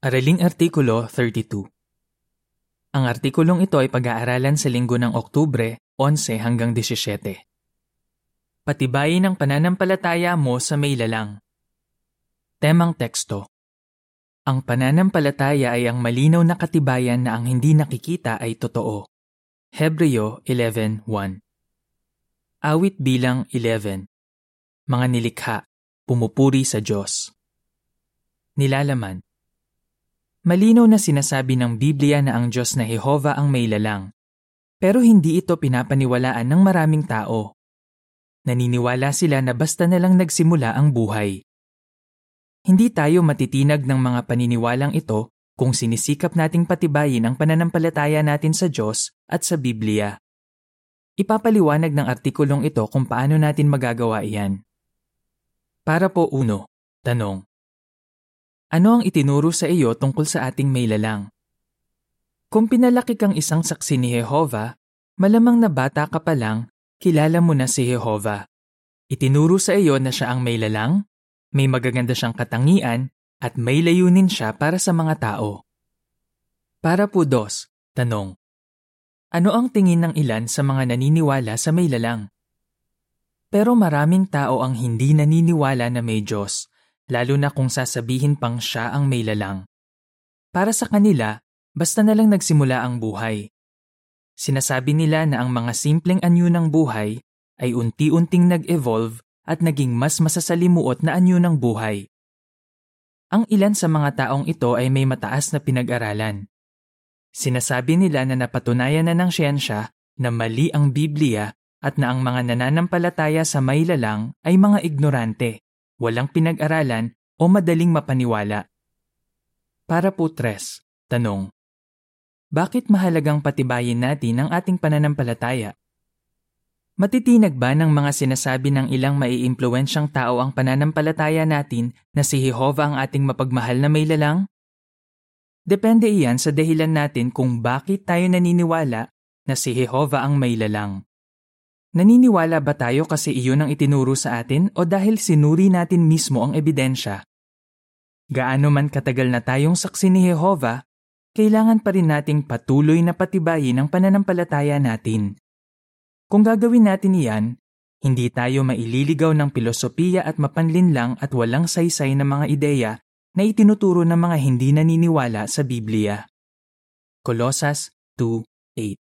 Araling Artikulo 32 Ang artikulong ito ay pag-aaralan sa linggo ng Oktubre 11 hanggang 17. Patibayin ang pananampalataya mo sa may lalang. Temang teksto Ang pananampalataya ay ang malinaw na katibayan na ang hindi nakikita ay totoo. Hebreo 11.1 Awit bilang 11 Mga nilikha, pumupuri sa Diyos. Nilalaman Malinaw na sinasabi ng Biblia na ang Diyos na Jehova ang may lalang. Pero hindi ito pinapaniwalaan ng maraming tao. Naniniwala sila na basta na lang nagsimula ang buhay. Hindi tayo matitinag ng mga paniniwalang ito kung sinisikap nating patibayin ang pananampalataya natin sa Diyos at sa Biblia. Ipapaliwanag ng artikulong ito kung paano natin magagawa iyan. Para po uno, tanong. Ano ang itinuro sa iyo tungkol sa ating may lalang? Kung pinalaki kang isang saksi ni Jehova, malamang na bata ka pa lang, kilala mo na si Jehova. Itinuro sa iyo na siya ang may lalang, may magaganda siyang katangian, at may layunin siya para sa mga tao. Para po dos, tanong. Ano ang tingin ng ilan sa mga naniniwala sa may lalang? Pero maraming tao ang hindi naniniwala na may Diyos lalo na kung sasabihin pang siya ang may lalang. Para sa kanila, basta na lang nagsimula ang buhay. Sinasabi nila na ang mga simpleng anyo ng buhay ay unti-unting nag-evolve at naging mas masasalimuot na anyo ng buhay. Ang ilan sa mga taong ito ay may mataas na pinag-aralan. Sinasabi nila na napatunayan na ng siyensya na mali ang Biblia at na ang mga nananampalataya sa may lalang ay mga ignorante walang pinag-aralan o madaling mapaniwala. Para po tres, tanong. Bakit mahalagang patibayin natin ang ating pananampalataya? Matitinag ba ng mga sinasabi ng ilang maiimpluwensyang tao ang pananampalataya natin na si Jehova ang ating mapagmahal na may lalang? Depende iyan sa dahilan natin kung bakit tayo naniniwala na si Jehova ang may lalang. Naniniwala ba tayo kasi iyon ang itinuro sa atin o dahil sinuri natin mismo ang ebidensya? Gaano man katagal na tayong saksi ni Jehova, kailangan pa rin nating patuloy na patibayin ang pananampalataya natin. Kung gagawin natin iyan, hindi tayo maililigaw ng pilosopiya at mapanlinlang at walang saysay na mga ideya na itinuturo ng mga hindi naniniwala sa Biblia. Kolosas 2.8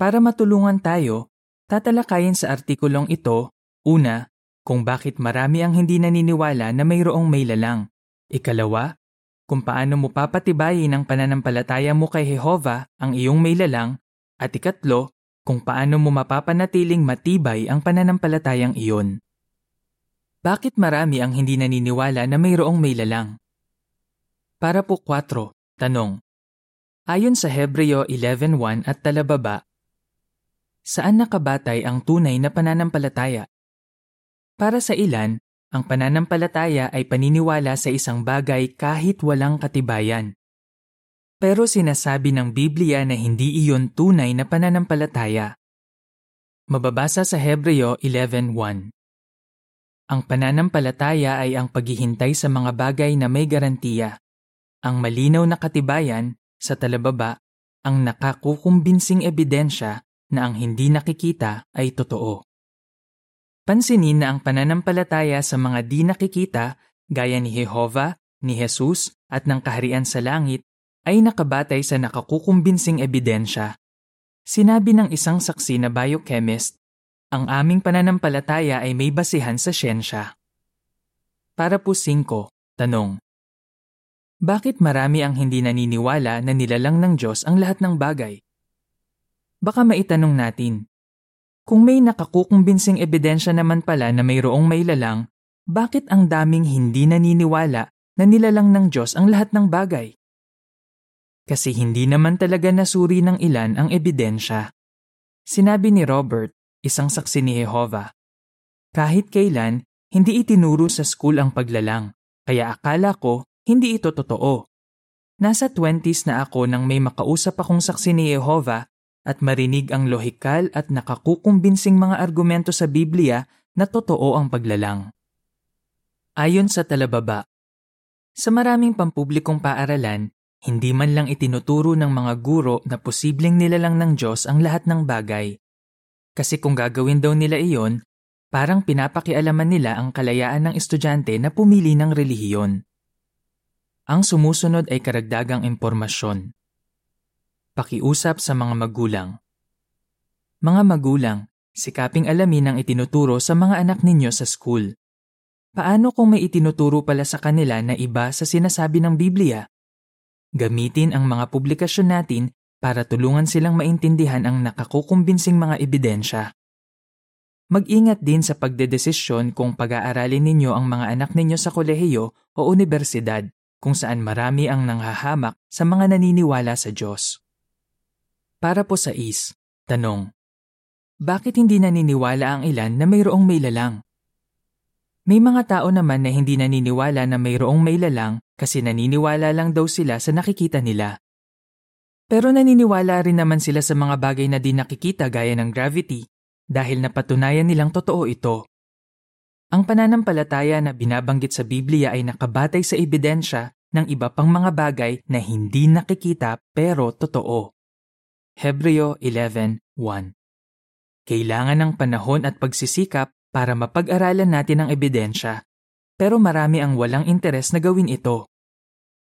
Para matulungan tayo, Tatalakayin sa artikulong ito, una, kung bakit marami ang hindi naniniwala na mayroong may lalang. Ikalawa, kung paano mo papatibayin ang pananampalataya mo kay Jehova ang iyong may lalang. At ikatlo, kung paano mo mapapanatiling matibay ang pananampalatayang iyon. Bakit marami ang hindi naniniwala na mayroong may lalang? Para po 4, tanong. Ayon sa Hebreo 11.1 at talababa, Saan nakabatay ang tunay na pananampalataya? Para sa ilan, ang pananampalataya ay paniniwala sa isang bagay kahit walang katibayan. Pero sinasabi ng Biblia na hindi iyon tunay na pananampalataya. Mababasa sa Hebreo 11.1 Ang pananampalataya ay ang paghihintay sa mga bagay na may garantiya. Ang malinaw na katibayan, sa talababa, ang nakakukumbinsing ebidensya na ang hindi nakikita ay totoo. Pansinin na ang pananampalataya sa mga di nakikita gaya ni Jehova, ni Jesus at ng kaharian sa langit ay nakabatay sa nakakukumbinsing ebidensya. Sinabi ng isang saksi na biochemist, ang aming pananampalataya ay may basihan sa siyensya. Para po 5, tanong. Bakit marami ang hindi naniniwala na nilalang ng Diyos ang lahat ng bagay? Baka maitanong natin, kung may nakakukumbinsing ebidensya naman pala na mayroong may lalang, bakit ang daming hindi naniniwala na nilalang ng Diyos ang lahat ng bagay? Kasi hindi naman talaga nasuri ng ilan ang ebidensya. Sinabi ni Robert, isang saksi ni Jehova, kahit kailan, hindi itinuro sa school ang paglalang, kaya akala ko hindi ito totoo. Nasa 20s na ako nang may makausap akong saksi ni Jehova at marinig ang lohikal at nakakukumbinsing mga argumento sa Biblia na totoo ang paglalang. Ayon sa talababa, Sa maraming pampublikong paaralan, hindi man lang itinuturo ng mga guro na posibleng nilalang ng Diyos ang lahat ng bagay. Kasi kung gagawin daw nila iyon, parang pinapakialaman nila ang kalayaan ng estudyante na pumili ng relihiyon. Ang sumusunod ay karagdagang impormasyon. Pakiusap sa mga magulang. Mga magulang, sikaping alamin ang itinuturo sa mga anak ninyo sa school. Paano kung may itinuturo pala sa kanila na iba sa sinasabi ng Biblia? Gamitin ang mga publikasyon natin para tulungan silang maintindihan ang nakakukumbinsing mga ebidensya. Mag-ingat din sa pagdedesisyon kung pag-aaralin ninyo ang mga anak ninyo sa kolehiyo o unibersidad kung saan marami ang nanghahamak sa mga naniniwala sa Diyos. Para po sa is, tanong, bakit hindi naniniwala ang ilan na mayroong may lalang? May mga tao naman na hindi naniniwala na mayroong may lalang kasi naniniwala lang daw sila sa nakikita nila. Pero naniniwala rin naman sila sa mga bagay na di nakikita gaya ng gravity dahil napatunayan nilang totoo ito. Ang pananampalataya na binabanggit sa Biblia ay nakabatay sa ebidensya ng iba pang mga bagay na hindi nakikita pero totoo. Hebreo 11.1 Kailangan ng panahon at pagsisikap para mapag-aralan natin ang ebidensya, pero marami ang walang interes na gawin ito.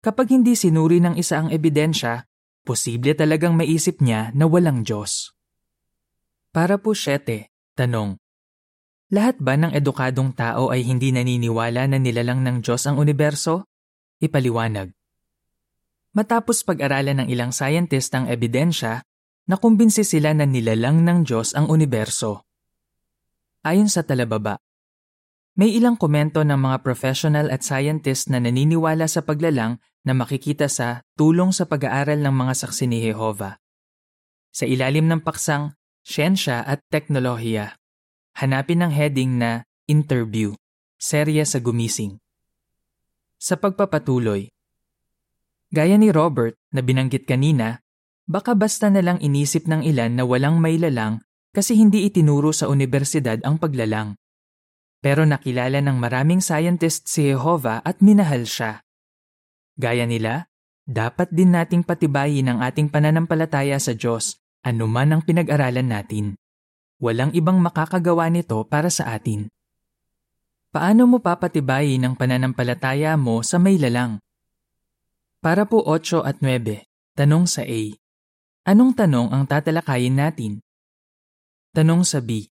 Kapag hindi sinuri ng isa ang ebidensya, posible talagang maisip niya na walang Diyos. Para po siyete, tanong, lahat ba ng edukadong tao ay hindi naniniwala na nilalang ng Diyos ang universo? Ipaliwanag. Matapos pag-aralan ng ilang scientist ang ebidensya, nakumbinsi sila na nilalang ng Diyos ang universo. Ayon sa talababa, may ilang komento ng mga professional at scientist na naniniwala sa paglalang na makikita sa tulong sa pag-aaral ng mga saksi ni Jehova. Sa ilalim ng paksang Siyensya at Teknolohiya, hanapin ang heading na Interview, serya sa gumising. Sa pagpapatuloy, Gaya ni Robert na binanggit kanina, baka basta na lang inisip ng ilan na walang may lalang kasi hindi itinuro sa unibersidad ang paglalang. Pero nakilala ng maraming scientist si Jehovah at minahal siya. Gaya nila, dapat din nating patibayin ang ating pananampalataya sa Diyos anuman ang pinag-aralan natin. Walang ibang makakagawa nito para sa atin. Paano mo papatibayin ang pananampalataya mo sa may lalang? Para po 8 at 9, tanong sa A. Anong tanong ang tatalakayin natin? Tanong sa B.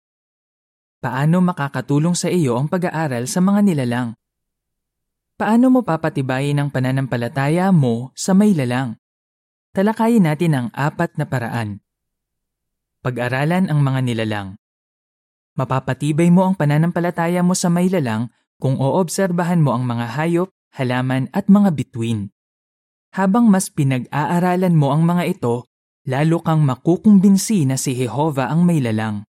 Paano makakatulong sa iyo ang pag-aaral sa mga nilalang? Paano mo papatibayin ang pananampalataya mo sa may lalang? Talakayin natin ang apat na paraan. Pag-aralan ang mga nilalang. Mapapatibay mo ang pananampalataya mo sa may lalang kung oobserbahan mo ang mga hayop, halaman at mga bituin. Habang mas pinag-aaralan mo ang mga ito, lalo kang makukumbinsi na si Jehova ang may lalang.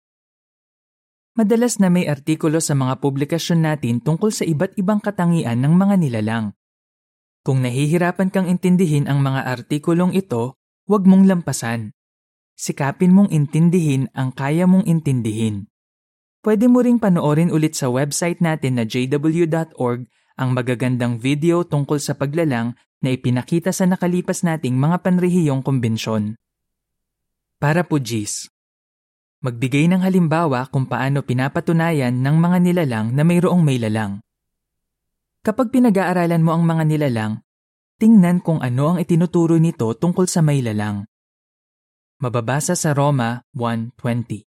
Madalas na may artikulo sa mga publikasyon natin tungkol sa iba't ibang katangian ng mga nilalang. Kung nahihirapan kang intindihin ang mga artikulong ito, huwag mong lampasan. Sikapin mong intindihin ang kaya mong intindihin. Pwede mo ring panoorin ulit sa website natin na jw.org ang magagandang video tungkol sa paglalang na ipinakita sa nakalipas nating mga panrehiyong kumbensyon. Para po G's. Magbigay ng halimbawa kung paano pinapatunayan ng mga nilalang na mayroong may lalang. Kapag pinag-aaralan mo ang mga nilalang, tingnan kung ano ang itinuturo nito tungkol sa may lalang. Mababasa sa Roma 1.20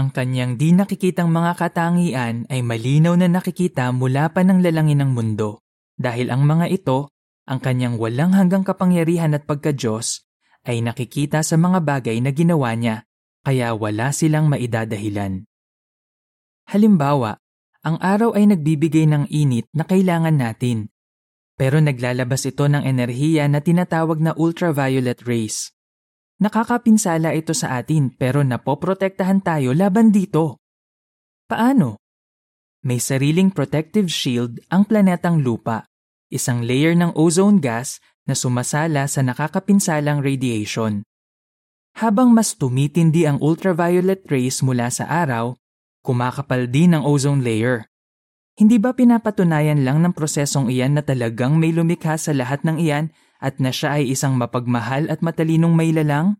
Ang kanyang di nakikitang mga katangian ay malinaw na nakikita mula pa ng lalangin ng mundo dahil ang mga ito, ang kanyang walang hanggang kapangyarihan at pagka-Diyos, ay nakikita sa mga bagay na ginawa niya kaya wala silang maidadahilan. Halimbawa, ang araw ay nagbibigay ng init na kailangan natin, pero naglalabas ito ng enerhiya na tinatawag na ultraviolet rays. Nakakapinsala ito sa atin pero napoprotektahan tayo laban dito. Paano? May sariling protective shield ang planetang lupa, isang layer ng ozone gas na sumasala sa nakakapinsalang radiation. Habang mas tumitindi ang ultraviolet rays mula sa araw, kumakapal din ang ozone layer. Hindi ba pinapatunayan lang ng prosesong iyan na talagang may lumikha sa lahat ng iyan at na siya ay isang mapagmahal at matalinong may lalang?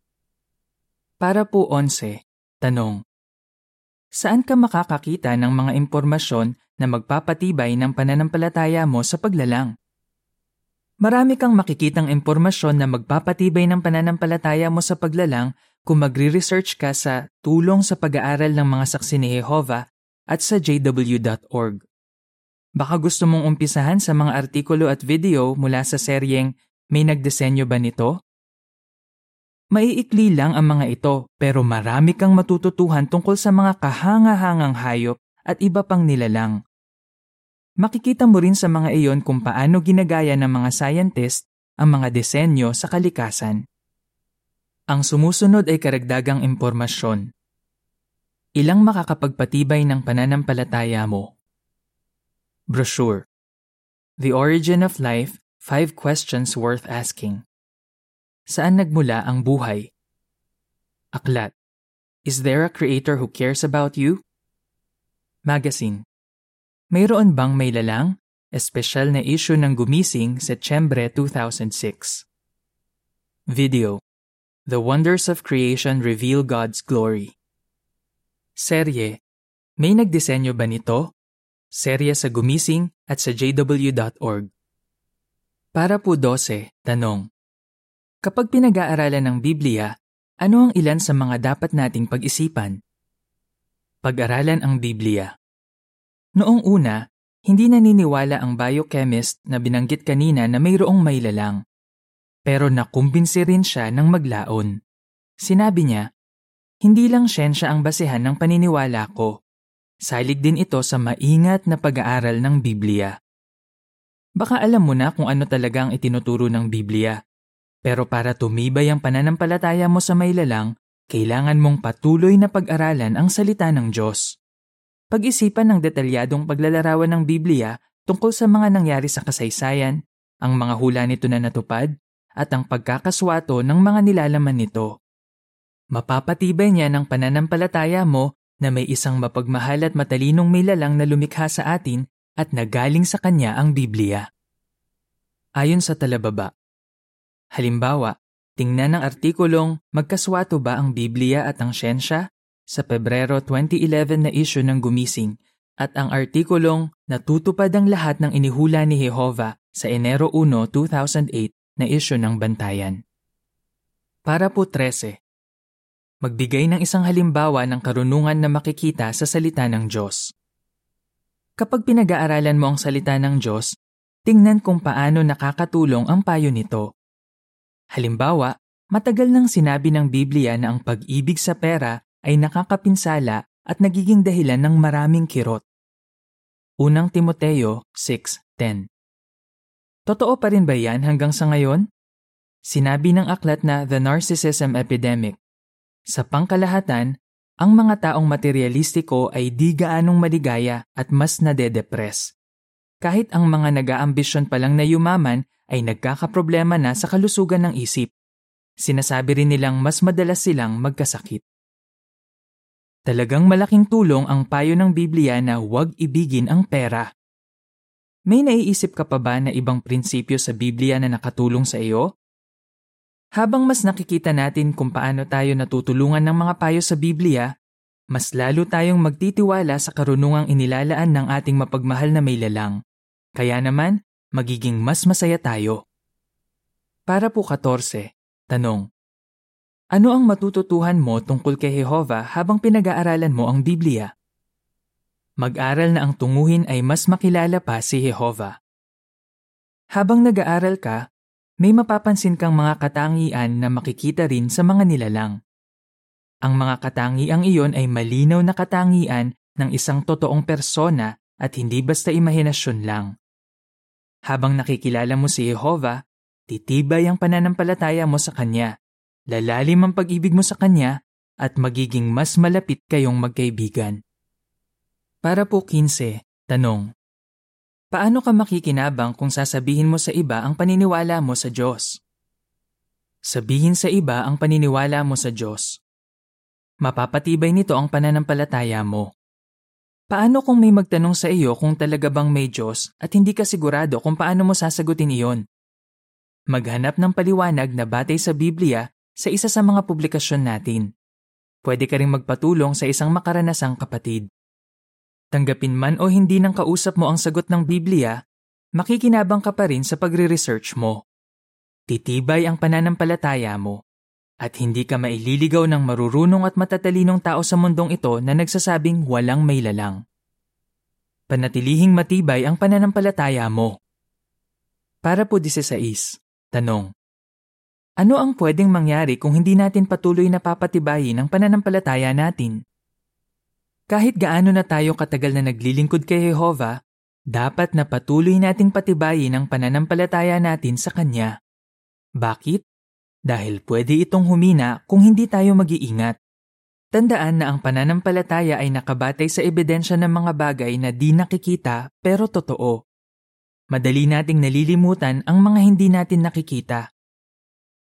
Para po 11, tanong. Saan ka makakakita ng mga impormasyon na magpapatibay ng pananampalataya mo sa paglalang? Marami kang makikitang impormasyon na magpapatibay ng pananampalataya mo sa paglalang kung magre-research ka sa Tulong sa Pag-aaral ng mga Saksi ni Jehova at sa jw.org. Baka gusto mong umpisahan sa mga artikulo at video mula sa seryeng May Nagdesenyo Ba Nito? Maiikli lang ang mga ito pero marami kang matututuhan tungkol sa mga kahanga-hangang hayop at iba pang nilalang. Makikita mo rin sa mga iyon kung paano ginagaya ng mga scientist ang mga disenyo sa kalikasan. Ang sumusunod ay karagdagang impormasyon. Ilang makakapagpatibay ng pananampalataya mo. Brochure The Origin of Life, Five Questions Worth Asking Saan nagmula ang buhay? Aklat. Is there a creator who cares about you? Magazine. Mayroon bang may lalang? Espesyal na issue ng Gumising, Setyembre 2006. Video. The Wonders of Creation Reveal God's Glory. Serye. May nagdisenyo ba nito? Serye sa Gumising at sa jw.org. Para po 12, tanong. Kapag pinag-aaralan ng Biblia, ano ang ilan sa mga dapat nating pag-isipan? Pag-aralan ang Biblia. Noong una, hindi naniniwala ang biochemist na binanggit kanina na mayroong may lalang. Pero nakumbinsi rin siya ng maglaon. Sinabi niya, hindi lang siyensya ang basehan ng paniniwala ko. Salig din ito sa maingat na pag-aaral ng Biblia. Baka alam mo na kung ano talaga ang itinuturo ng Biblia. Pero para tumibay ang pananampalataya mo sa may lalang, kailangan mong patuloy na pag-aralan ang salita ng Diyos. Pag-isipan ng detalyadong paglalarawan ng Biblia tungkol sa mga nangyari sa kasaysayan, ang mga hula nito na natupad, at ang pagkakaswato ng mga nilalaman nito. Mapapatibay niya ng pananampalataya mo na may isang mapagmahal at matalinong may lalang na lumikha sa atin at nagaling sa kanya ang Biblia. Ayon sa talababa, Halimbawa, tingnan ang artikulong Magkaswato ba ang Biblia at ang Siyensya? Sa Pebrero 2011 na issue ng Gumising at ang artikulong Natutupad ang lahat ng inihula ni Jehova sa Enero 1, 2008 na issue ng Bantayan. Para po 13. Magbigay ng isang halimbawa ng karunungan na makikita sa salita ng Diyos. Kapag pinag-aaralan mo ang salita ng Diyos, tingnan kung paano nakakatulong ang payo nito. Halimbawa, matagal nang sinabi ng Biblia na ang pag-ibig sa pera ay nakakapinsala at nagiging dahilan ng maraming kirot. Unang Timoteo 6.10 Totoo pa rin ba yan hanggang sa ngayon? Sinabi ng aklat na The Narcissism Epidemic. Sa pangkalahatan, ang mga taong materialistiko ay di gaanong maligaya at mas nade-depress. Kahit ang mga nag-aambisyon pa lang na yumaman ay nagkakaproblema na sa kalusugan ng isip. Sinasabi rin nilang mas madalas silang magkasakit. Talagang malaking tulong ang payo ng Biblia na huwag ibigin ang pera. May naiisip ka pa ba na ibang prinsipyo sa Biblia na nakatulong sa iyo? Habang mas nakikita natin kung paano tayo natutulungan ng mga payo sa Biblia, mas lalo tayong magtitiwala sa karunungang inilalaan ng ating mapagmahal na may lalang. Kaya naman, magiging mas masaya tayo. Para po 14, tanong. Ano ang matututuhan mo tungkol kay Jehova habang pinag-aaralan mo ang Biblia? Mag-aral na ang tunguhin ay mas makilala pa si Jehova. Habang nag-aaral ka, may mapapansin kang mga katangian na makikita rin sa mga nilalang. Ang mga katangiang iyon ay malinaw na katangian ng isang totoong persona at hindi basta imahinasyon lang. Habang nakikilala mo si Jehova, titibay ang pananampalataya mo sa Kanya, lalalim ang pag-ibig mo sa Kanya, at magiging mas malapit kayong magkaibigan. Para po 15, tanong. Paano ka makikinabang kung sasabihin mo sa iba ang paniniwala mo sa Diyos? Sabihin sa iba ang paniniwala mo sa Diyos. Mapapatibay nito ang pananampalataya mo. Paano kung may magtanong sa iyo kung talaga bang may Diyos at hindi ka sigurado kung paano mo sasagutin iyon? Maghanap ng paliwanag na batay sa Biblia sa isa sa mga publikasyon natin. Pwede ka ring magpatulong sa isang makaranasang kapatid. Tanggapin man o hindi ng kausap mo ang sagot ng Biblia, makikinabang ka pa rin sa pagre-research mo. Titibay ang pananampalataya mo at hindi ka maililigaw ng marurunong at matatalinong tao sa mundong ito na nagsasabing walang may lalang. Panatilihing matibay ang pananampalataya mo. Para po 16, tanong. Ano ang pwedeng mangyari kung hindi natin patuloy na papatibayin ang pananampalataya natin? Kahit gaano na tayo katagal na naglilingkod kay Jehovah, dapat na patuloy nating patibayin ang pananampalataya natin sa Kanya. Bakit? dahil pwede itong humina kung hindi tayo mag-iingat. Tandaan na ang pananampalataya ay nakabatay sa ebidensya ng mga bagay na di nakikita pero totoo. Madali nating nalilimutan ang mga hindi natin nakikita.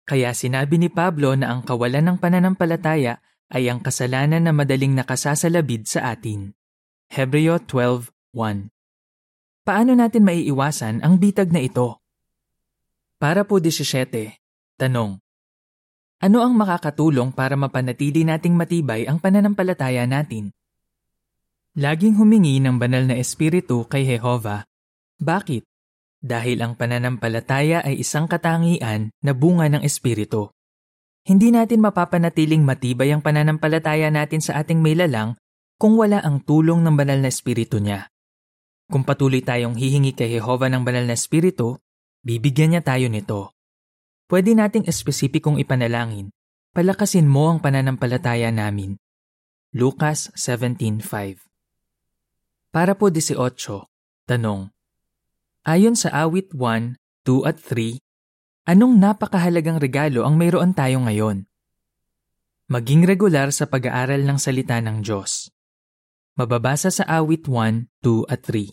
Kaya sinabi ni Pablo na ang kawalan ng pananampalataya ay ang kasalanan na madaling nakasasalabid sa atin. Hebreo 12.1 Paano natin maiiwasan ang bitag na ito? Para po 17, tanong. Ano ang makakatulong para mapanatili nating matibay ang pananampalataya natin? Laging humingi ng banal na espiritu kay Jehova. Bakit? Dahil ang pananampalataya ay isang katangian na bunga ng espiritu. Hindi natin mapapanatiling matibay ang pananampalataya natin sa ating may lalang kung wala ang tulong ng banal na espiritu niya. Kung patuloy tayong hihingi kay Jehova ng banal na espiritu, bibigyan niya tayo nito. Pwede nating espesipikong ipanalangin, palakasin mo ang pananampalataya namin. Lucas 17.5 Para po 18, tanong. Ayon sa awit 1, 2 at 3, anong napakahalagang regalo ang mayroon tayo ngayon? Maging regular sa pag-aaral ng salita ng Diyos. Mababasa sa awit 1, 2 at 3.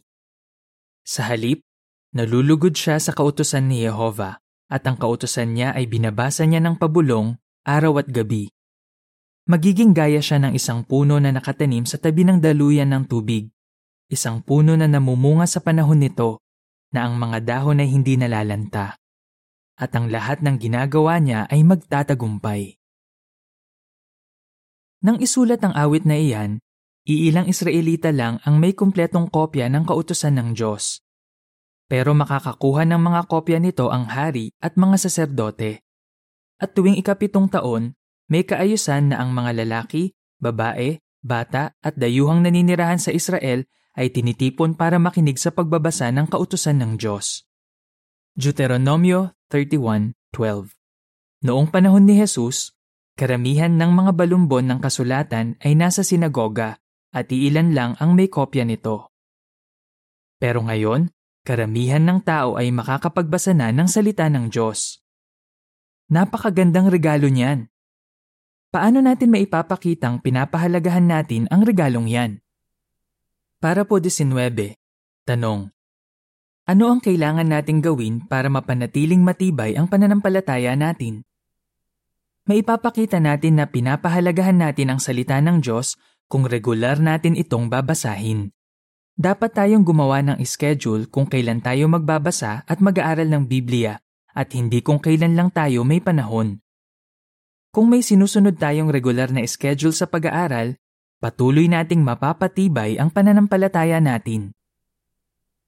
Sa halip, nalulugod siya sa kautusan ni Jehovah at ang kautosan niya ay binabasa niya ng pabulong araw at gabi. Magiging gaya siya ng isang puno na nakatanim sa tabi ng daluyan ng tubig, isang puno na namumunga sa panahon nito na ang mga dahon ay hindi nalalanta, at ang lahat ng ginagawa niya ay magtatagumpay. Nang isulat ang awit na iyan, iilang Israelita lang ang may kumpletong kopya ng kautosan ng Diyos pero makakakuha ng mga kopya nito ang hari at mga saserdote. At tuwing ikapitong taon, may kaayusan na ang mga lalaki, babae, bata at dayuhang naninirahan sa Israel ay tinitipon para makinig sa pagbabasa ng kautusan ng Diyos. Deuteronomio 31.12 Noong panahon ni Jesus, karamihan ng mga balumbon ng kasulatan ay nasa sinagoga at iilan lang ang may kopya nito. Pero ngayon, karamihan ng tao ay makakapagbasa na ng salita ng Diyos. Napakagandang regalo niyan. Paano natin maipapakitang pinapahalagahan natin ang regalong yan? Para po 19, tanong. Ano ang kailangan nating gawin para mapanatiling matibay ang pananampalataya natin? Maipapakita natin na pinapahalagahan natin ang salita ng Diyos kung regular natin itong babasahin. Dapat tayong gumawa ng schedule kung kailan tayo magbabasa at mag-aaral ng Biblia at hindi kung kailan lang tayo may panahon. Kung may sinusunod tayong regular na schedule sa pag-aaral, patuloy nating mapapatibay ang pananampalataya natin.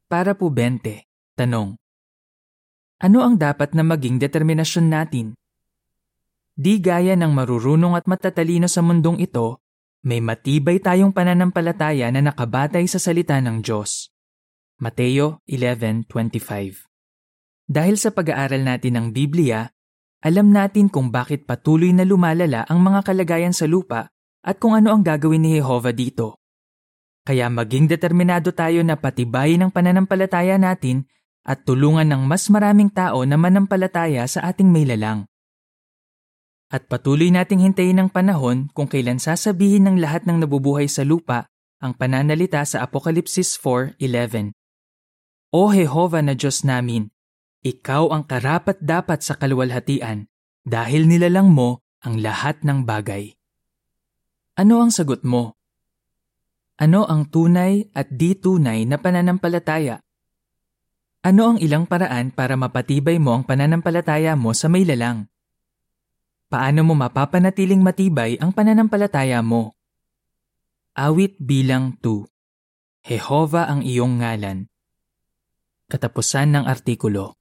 Para po 20, tanong. Ano ang dapat na maging determinasyon natin? Di gaya ng marurunong at matatalino sa mundong ito, may matibay tayong pananampalataya na nakabatay sa salita ng Diyos. Mateo 11.25 Dahil sa pag-aaral natin ng Biblia, alam natin kung bakit patuloy na lumalala ang mga kalagayan sa lupa at kung ano ang gagawin ni Jehovah dito. Kaya maging determinado tayo na patibayin ang pananampalataya natin at tulungan ng mas maraming tao na manampalataya sa ating may lalang. At patuloy nating hintayin ang panahon kung kailan sasabihin ng lahat ng nabubuhay sa lupa ang pananalita sa Apokalipsis 4.11. O Jehova na Diyos namin, ikaw ang karapat-dapat sa kaluwalhatian dahil nilalang mo ang lahat ng bagay. Ano ang sagot mo? Ano ang tunay at di tunay na pananampalataya? Ano ang ilang paraan para mapatibay mo ang pananampalataya mo sa may lalang? Paano mo mapapanatiling matibay ang pananampalataya mo? Awit bilang 2 Jehova ang iyong ngalan. Katapusan ng artikulo.